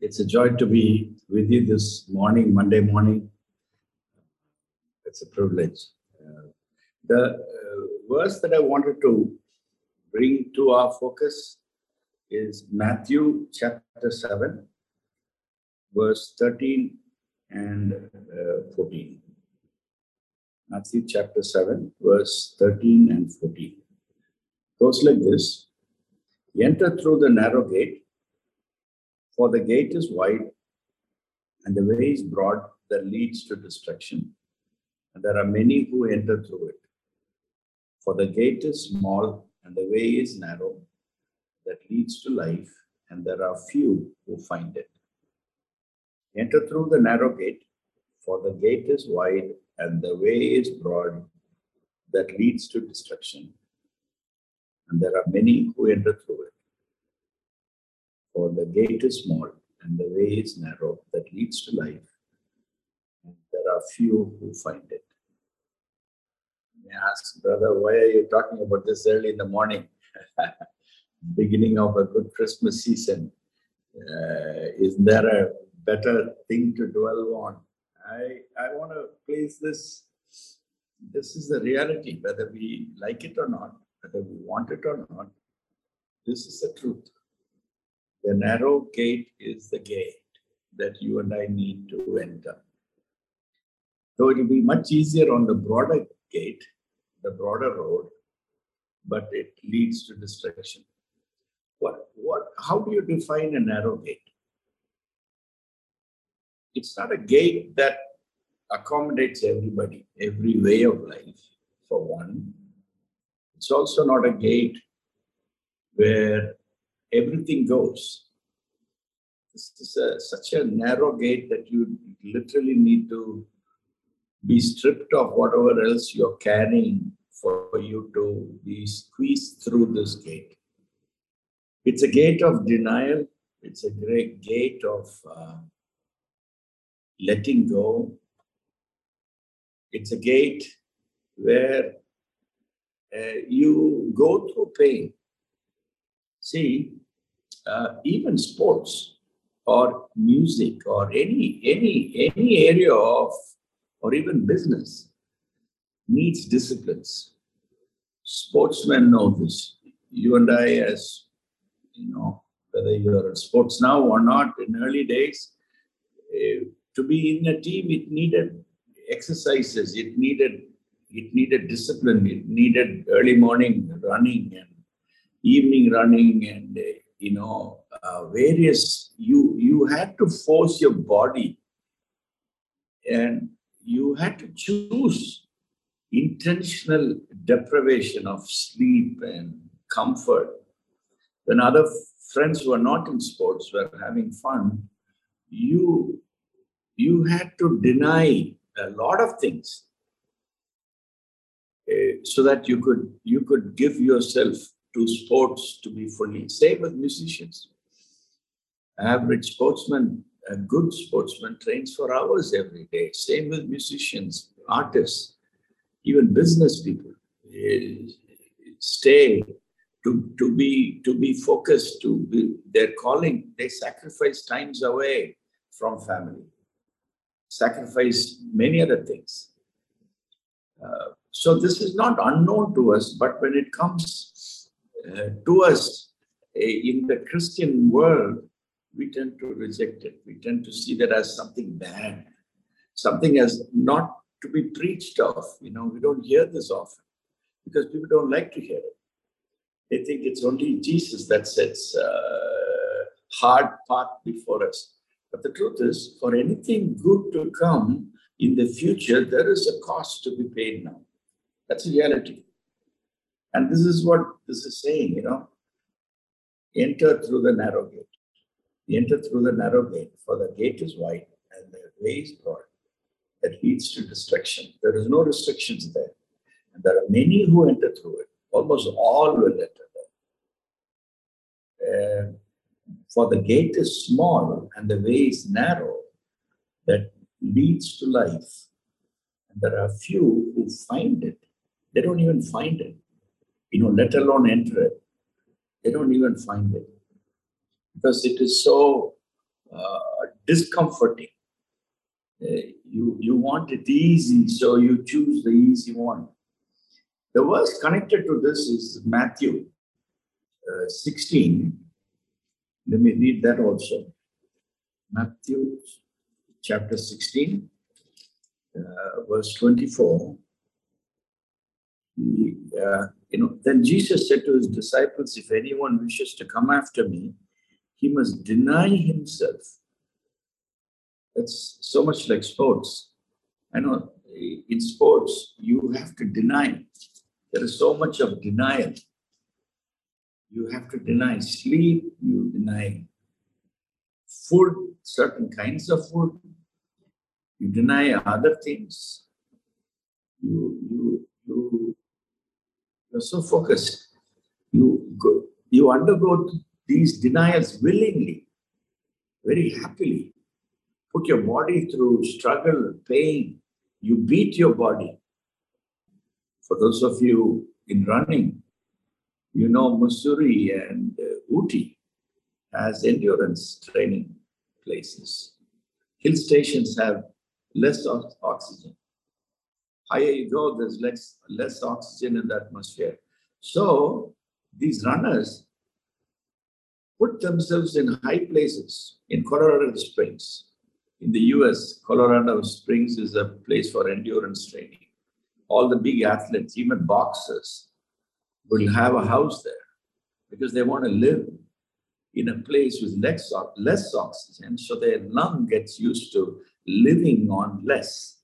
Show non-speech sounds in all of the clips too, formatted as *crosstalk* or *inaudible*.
It's a joy to be with you this morning, Monday morning. It's a privilege. Uh, the uh, verse that I wanted to bring to our focus is Matthew chapter 7, verse 13 and uh, 14. Matthew chapter 7, verse 13 and 14. Goes like this Enter through the narrow gate, for the gate is wide and the way is broad that leads to destruction, and there are many who enter through it. For the gate is small and the way is narrow that leads to life, and there are few who find it. Enter through the narrow gate, for the gate is wide and the way is broad that leads to destruction, and there are many who enter through it. For the gate is small and the way is narrow that leads to life, and there are few who find it. I ask, brother, why are you talking about this early in the morning? *laughs* Beginning of a good Christmas season. Uh, is there a better thing to dwell on? I, I want to place this. This is the reality, whether we like it or not whether we want it or not, this is the truth. The narrow gate is the gate that you and I need to enter. So it will be much easier on the broader gate, the broader road, but it leads to destruction. What, what, how do you define a narrow gate? It's not a gate that accommodates everybody, every way of life, for one. It's also not a gate where everything goes. This is a, such a narrow gate that you literally need to be stripped of whatever else you're carrying for you to be squeezed through this gate. It's a gate of denial, it's a great gate of uh, letting go. It's a gate where uh, you go through pain. See, uh, even sports or music or any any any area of or even business needs disciplines. Sportsmen know this. You and I, as you know, whether you're in sports now or not, in early days, uh, to be in a team, it needed exercises, it needed it needed discipline. It needed early morning running and evening running and you know uh, various. You you had to force your body, and you had to choose intentional deprivation of sleep and comfort. When other friends who are not in sports were having fun, you you had to deny a lot of things uh, so that you could you could give yourself to sports to be fully. Same with musicians. Average sportsman, a good sportsman, trains for hours every day. Same with musicians, artists, even business people. Stay to, to be to be focused to be, their calling. They sacrifice times away from family, sacrifice many other things. Uh, so this is not unknown to us, but when it comes to us uh, in the Christian world, we tend to reject it. We tend to see that as something bad, something as not to be preached of. You know, we don't hear this often because people don't like to hear it. They think it's only Jesus that sets uh, hard path before us. But the truth is, for anything good to come in the future, there is a cost to be paid now. That's reality. And this is what this is saying, you know. Enter through the narrow gate. Enter through the narrow gate, for the gate is wide and the way is broad that leads to destruction. There is no restrictions there. And there are many who enter through it. Almost all will enter there. Uh, for the gate is small and the way is narrow that leads to life. And there are few who find it. They don't even find it, you know, let alone enter it. They don't even find it because it is so uh, discomforting. Uh, you, you want it easy, so you choose the easy one. The verse connected to this is Matthew uh, 16. Let me read that also. Matthew chapter 16, uh, verse 24. He, uh, you know, then Jesus said to his disciples, If anyone wishes to come after me, he must deny himself. That's so much like sports. I know in sports, you have to deny. There is so much of denial. You have to deny sleep, you deny food, certain kinds of food, you deny other things. You, you, you, you're so focused. You go, you undergo these denials willingly, very happily. Put your body through struggle, pain. You beat your body. For those of you in running, you know Mussoorie and uh, Ooty has endurance training places. Hill stations have less of oxygen. Higher you go, there's less, less oxygen in the atmosphere. So these runners put themselves in high places in Colorado Springs. In the US, Colorado Springs is a place for endurance training. All the big athletes, even boxers, will have a house there because they want to live in a place with less, less oxygen, so their lung gets used to living on less.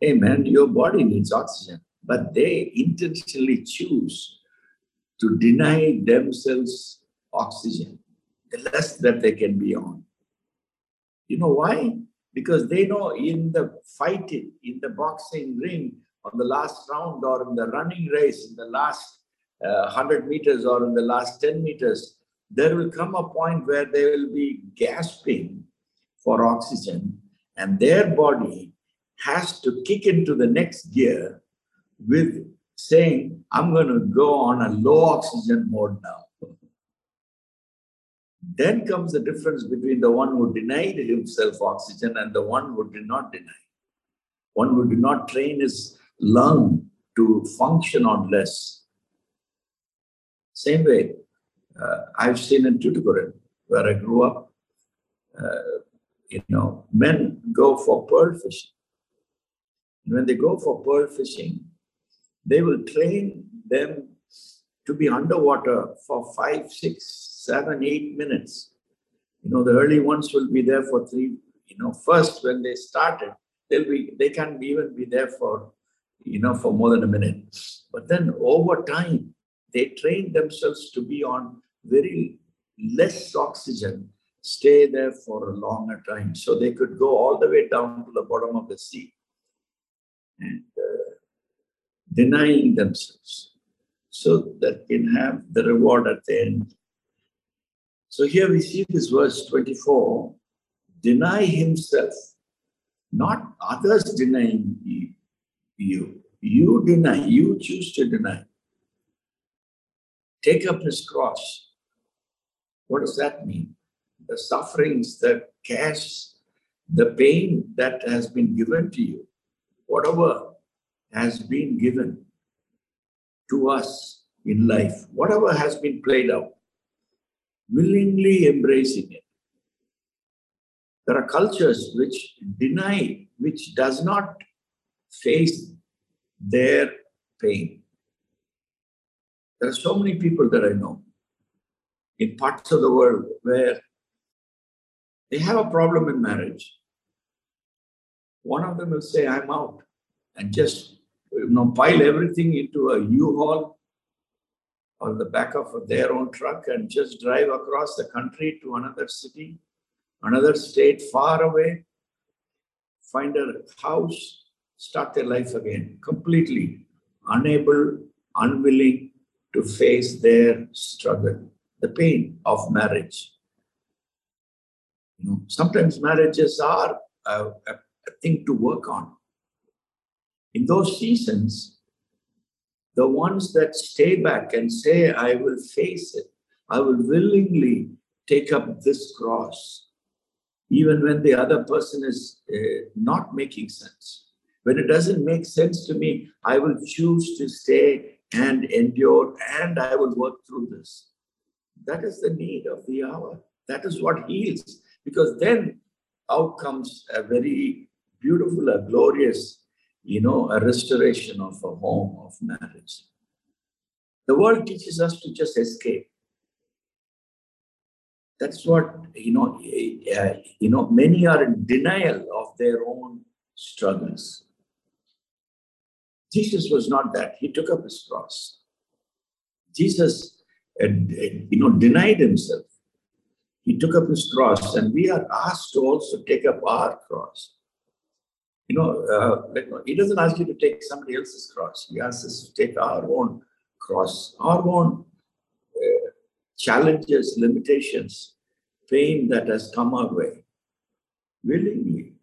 Hey man, your body needs oxygen, but they intentionally choose to deny themselves oxygen, the less that they can be on. You know why? Because they know in the fighting, in the boxing ring, on the last round or in the running race, in the last uh, 100 meters or in the last 10 meters, there will come a point where they will be gasping for oxygen and their body has to kick into the next gear with saying, I'm going to go on a low oxygen mode now. Then comes the difference between the one who denied himself oxygen and the one who did not deny. One who did not train his lung to function on less. Same way, uh, I've seen in Tuticorin, where I grew up, uh, you know, men go for pearl fishing. And when they go for pearl fishing, they will train them to be underwater for five, six, seven, eight minutes. You know, the early ones will be there for three, you know, first when they started, they'll be, they can even be there for, you know, for more than a minute. But then over time, they train themselves to be on very less oxygen, stay there for a longer time. So they could go all the way down to the bottom of the sea and uh, denying themselves so that can have the reward at the end. So here we see this verse 24 deny himself, not others denying you. You deny, you choose to deny. Take up his cross. What does that mean? The sufferings, the cares, the pain that has been given to you, whatever has been given to us in life, whatever has been played out, willingly embracing it. There are cultures which deny, which does not face their pain. There are so many people that I know in parts of the world where they have a problem in marriage. One of them will say, I'm out, and just you know, pile everything into a U-Haul or the back of their own truck and just drive across the country to another city, another state far away, find a house, start their life again, completely unable, unwilling to face their struggle the pain of marriage. You know, sometimes marriages are a, a, thing to work on. In those seasons, the ones that stay back and say, I will face it, I will willingly take up this cross. even when the other person is uh, not making sense. When it doesn't make sense to me, I will choose to stay and endure and I will work through this. That is the need of the hour. That is what heals. Because then out comes a very beautiful, a glorious, you know, a restoration of a home, of marriage. The world teaches us to just escape. That's what, you know, uh, you know, many are in denial of their own struggles. Jesus was not that. He took up his cross. Jesus, uh, you know, denied himself. He took up his cross, and we are asked to also take up our cross. You know, uh, like, he doesn't ask you to take somebody else's cross. He asks us to take our own cross, our own uh, challenges, limitations, pain that has come our way, willingly,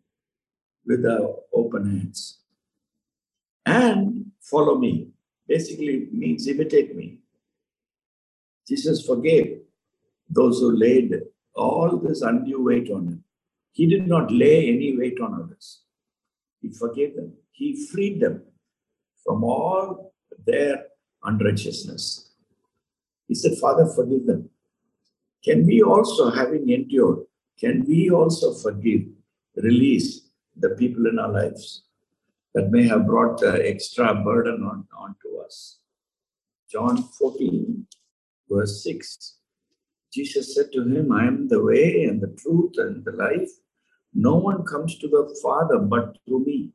with our open hands. And follow me. Basically means imitate me. Jesus forgave those who laid all this undue weight on him. He did not lay any weight on others. He forgave them. He freed them from all their unrighteousness. He said, Father, forgive them. Can we also, having endured, can we also forgive, release the people in our lives that may have brought uh, extra burden on, onto us? John 14, verse 6. Jesus said to him, I am the way and the truth and the life. No one comes to the Father but through me.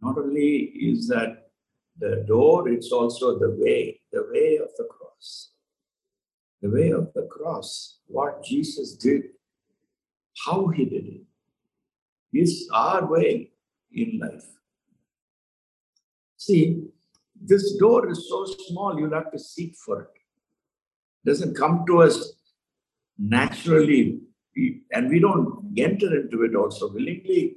Not only is that the door, it's also the way, the way of the cross. The way of the cross, what Jesus did, how he did it, is our way in life. See, this door is so small, you'll have to seek for it. it doesn't come to us naturally, and we don't enter into it also willingly.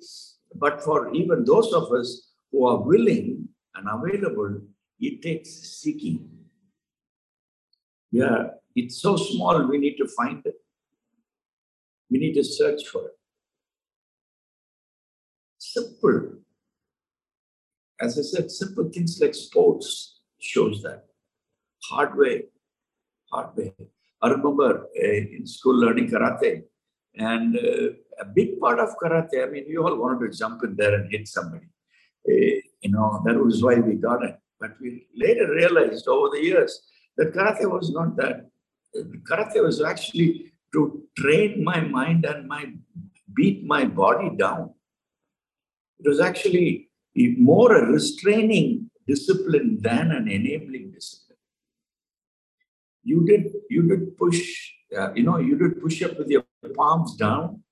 But for even those of us who are willing, and available, it takes seeking. Yeah, it's so small, we need to find it. We need to search for it. Simple. As I said, simple things like sports shows that. Hard way, hard way. I remember uh, in school learning karate, and uh, a big part of karate, I mean, we all wanted to jump in there and hit somebody. Uh, you know, that was why we got it. But we later realized over the years that karate was not that. Karate was actually to train my mind and my beat my body down. It was actually more a restraining discipline than an enabling discipline. You did you did push, uh, you know, you did push up with your palms down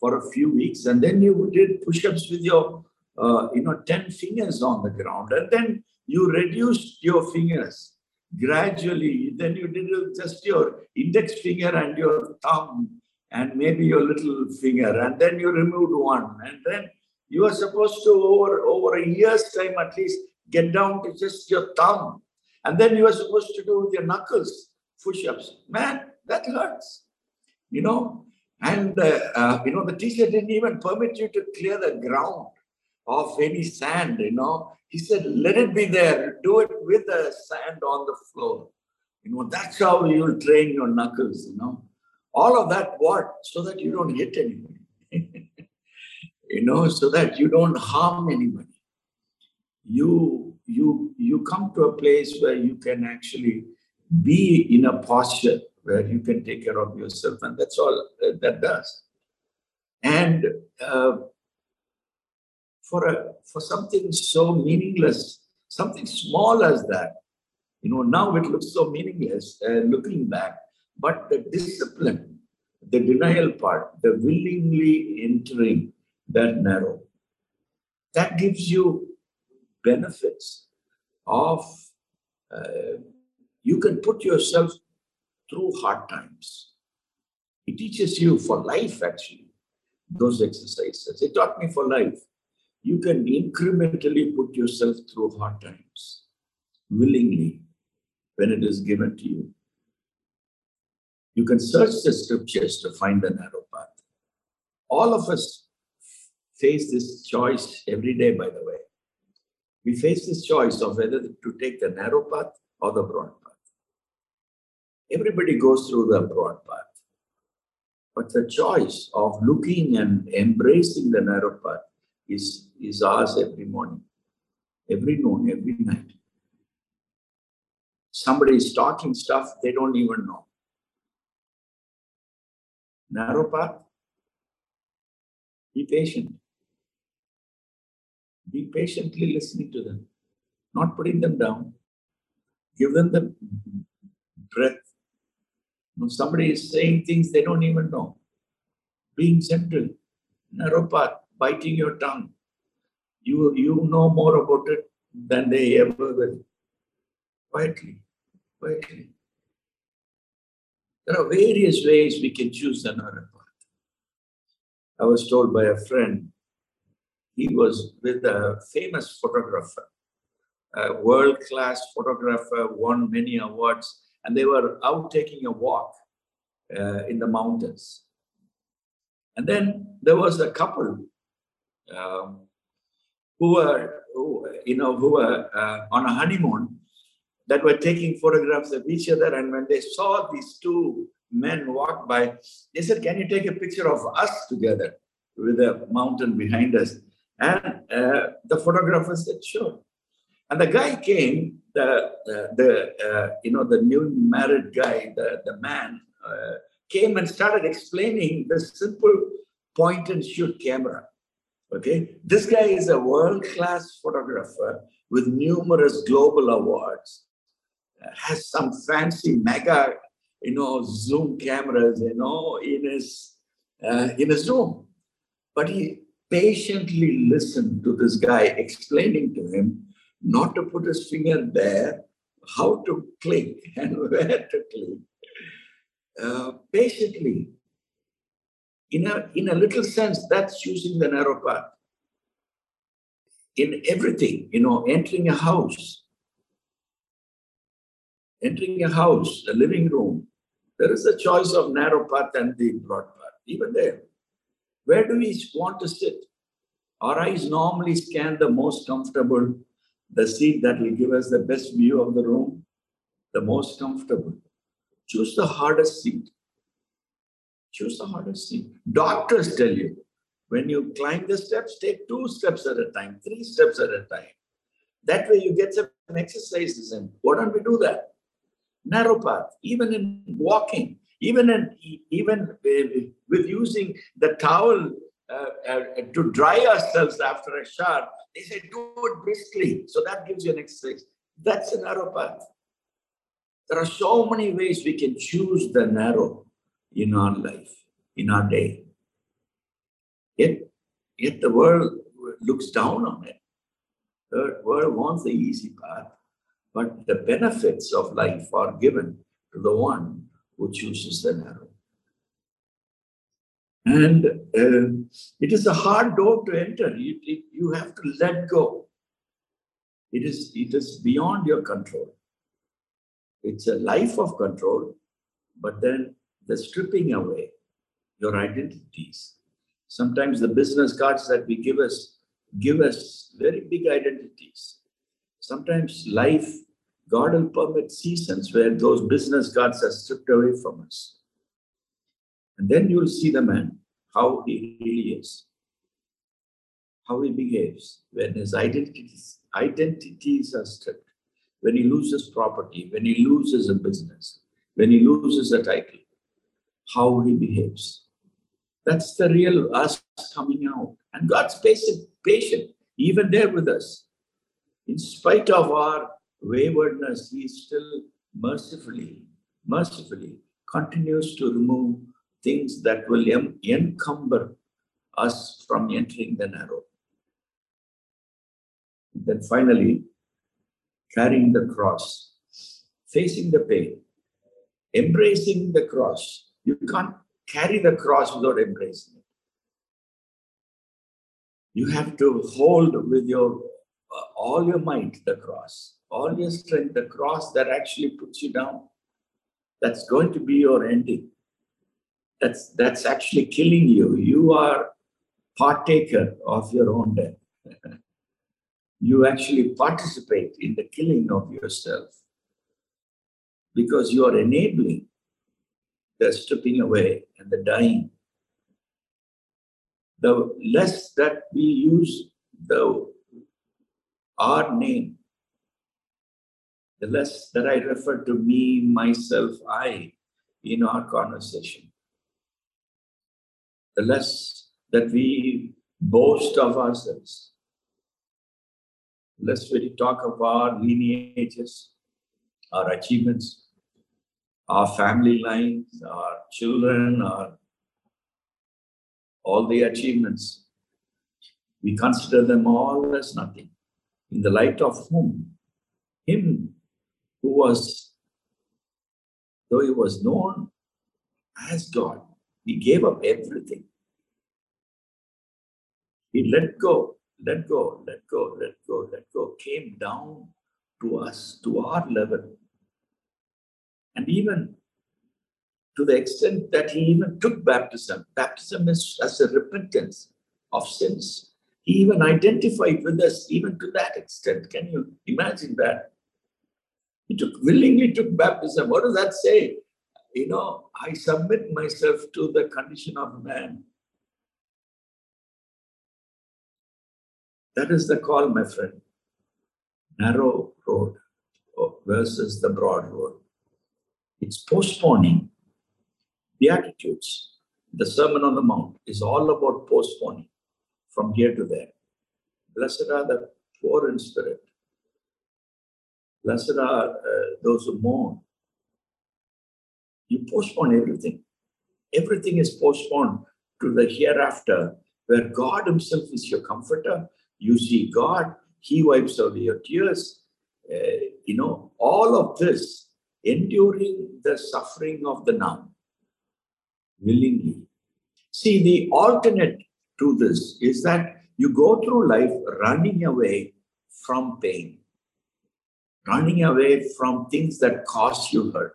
for a few weeks, and then you did push-ups with your uh, you know, 10 fingers on the ground. And then you reduced your fingers gradually. Then you did just your index finger and your thumb and maybe your little finger. And then you removed one. And then you are supposed to, over, over a year's time at least, get down to just your thumb. And then you are supposed to do with your knuckles, push-ups. Man, that hurts. You know, and uh, uh, you know the teacher didn't even permit you to clear the ground of any sand, you know. He said, let it be there. Do it with the sand on the floor. You know, that's how you'll train your knuckles, you know. All of that, what? So that you don't hit anybody. *laughs* you know, so that you don't harm anybody. You you you come to a place where you can actually be in a posture where you can take care of yourself, and that's all that does. And uh, for a for something so meaningless, something small as that. You know, now it looks so meaningless uh, looking back, but the discipline, the denial part, the willingly entering that narrow, that gives you benefits of uh, you can put yourself through hard times. It teaches you for life, actually, those exercises. It taught me for life you can incrementally put yourself through hard times willingly when it is given to you. You can search the scriptures to find the narrow path. all of us face this choice every day, by the way. We face this choice of whether to take the narrow path or the broad. Everybody goes through the broad path. But the choice of looking and embracing the narrow path is, is ours every morning, every noon, every night. Somebody is talking stuff they don't even know. Narrow path, be patient. Be patiently listening to them, not putting them down. Give them the breath. Somebody is saying things they don't even know. Being gentle, narrow biting your tongue. You, you know more about it than they ever will. Quietly, quietly. There are various ways we can choose the narrow. I was told by a friend he was with a famous photographer, a world class photographer, won many awards, and they were out taking a walk uh, in the mountains. And then there was a couple um, who were, who, you know, who were uh, on a honeymoon that were taking photographs of each other. And when they saw these two men walk by, they said, Can you take a picture of us together with a mountain behind us? And uh, the photographer said, sure. And the guy came, the, the, uh, you know, the new married guy, the, the man, uh, came and started explaining the simple point and shoot camera. Okay, this guy is a world-class photographer with numerous global awards, has some fancy mega, you know, zoom cameras, you know, in his uh, in his room. But he patiently listened to this guy explaining to him not to put his finger there, how to click *laughs* and where to click. Uh, patiently, in a, in a little sense, that's choosing the narrow path. In everything, you know, entering a house, entering a house, a living room, there is a choice of narrow path and the broad path, even there. Where do we want to sit? Our eyes normally scan the most comfortable, the seat that will give us the best view of the room, the most comfortable. Choose the hardest seat. Choose the hardest seat. Doctors tell you when you climb the steps, take two steps at a time, three steps at a time. That way you get some exercises in. Why don't we do that? Narrow path, even in walking, even in even with using the towel uh, uh, to dry ourselves after a shower, they say do it briskly. So that gives you an exercise. That's a narrow path. There are so many ways we can choose the narrow in our life, in our day. Yet, yet the world looks down on it. The world wants the easy path, but the benefits of life are given to the one who chooses the narrow. And uh, it is a hard door to enter. You, have to let go. It is, it is beyond your control. It's a life of control, but then the stripping away your identities. Sometimes the business cards that we give us give us very big identities. Sometimes life God will permit seasons where those business cards are stripped away from us. And then you'll see the man, how he really is, how he behaves when his identities, identities are stripped, when he loses property, when he loses a business, when he loses a title, how he behaves. That's the real us coming out. And God's patient, patient, even there with us. In spite of our waywardness, he still mercifully, mercifully continues to remove things that will encumber us from entering the narrow. Then finally, carrying the cross, facing the pain, embracing the cross. You can't carry the cross without embracing it. You have to hold with your uh, all your might the cross all your strength, the cross that actually puts you down. That's going to be your ending. That's that's actually killing you. You are partaker of your own death. *laughs* you actually participate in the killing of yourself because you are enabling the stripping away and the dying. The less that we use the our name, the less that I refer to me, myself, I in our conversation, the less that we boast of ourselves, the less we talk of our lineages, our achievements, our family lines, our children, our all the achievements. We consider them all as nothing. In the light of whom? Him who was, though he was known as God, he gave up everything. He let go, let go, let go, let go, let go, came down to us, to our level. And even to the extent that he even took baptism. Baptism is as a repentance of sins. He even identified with us, even to that extent. Can you imagine that? He took willingly took baptism. What does that say? You know, I submit myself to the condition of man. That is the call, my friend. Narrow road versus the broad road. It's postponing. Beatitudes, the Sermon on the Mount, is all about postponing from here to there. Blessed are the poor in spirit. Blessed are uh, those who mourn. You postpone everything. Everything is postponed to the hereafter, where God Himself is your comforter. You see God, He wipes away your tears. Uh, you know, all of this enduring the suffering of the now willingly. See, the alternate to this is that you go through life running away from pain, running away from things that cause you hurt.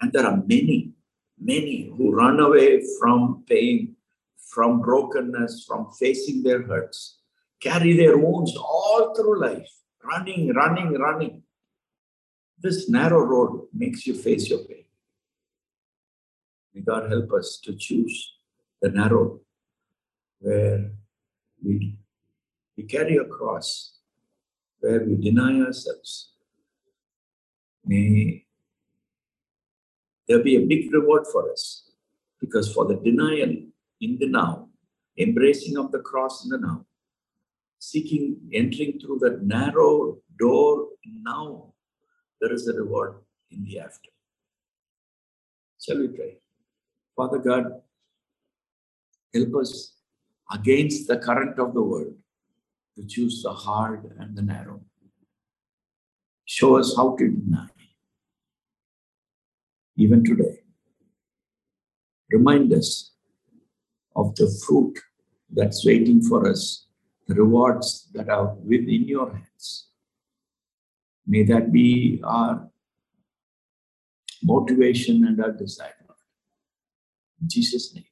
And there are many, many who run away from pain, from brokenness, from facing their hurts, carry their wounds all through life, running, running, running. This narrow road makes you face your pain. May God help us to choose the narrow where we, we carry a cross, where we deny ourselves. May there be a big reward for us because for the denial in the now, embracing of the cross in the now, seeking entering through that narrow door now, there is a reward in the after. Shall we pray? Father God, help us against the current of the world to choose the hard and the narrow. Show us how to deny, even today. Remind us of the fruit that's waiting for us, the rewards that are within your hands. May that be our motivation and our desire. In Jesus' name.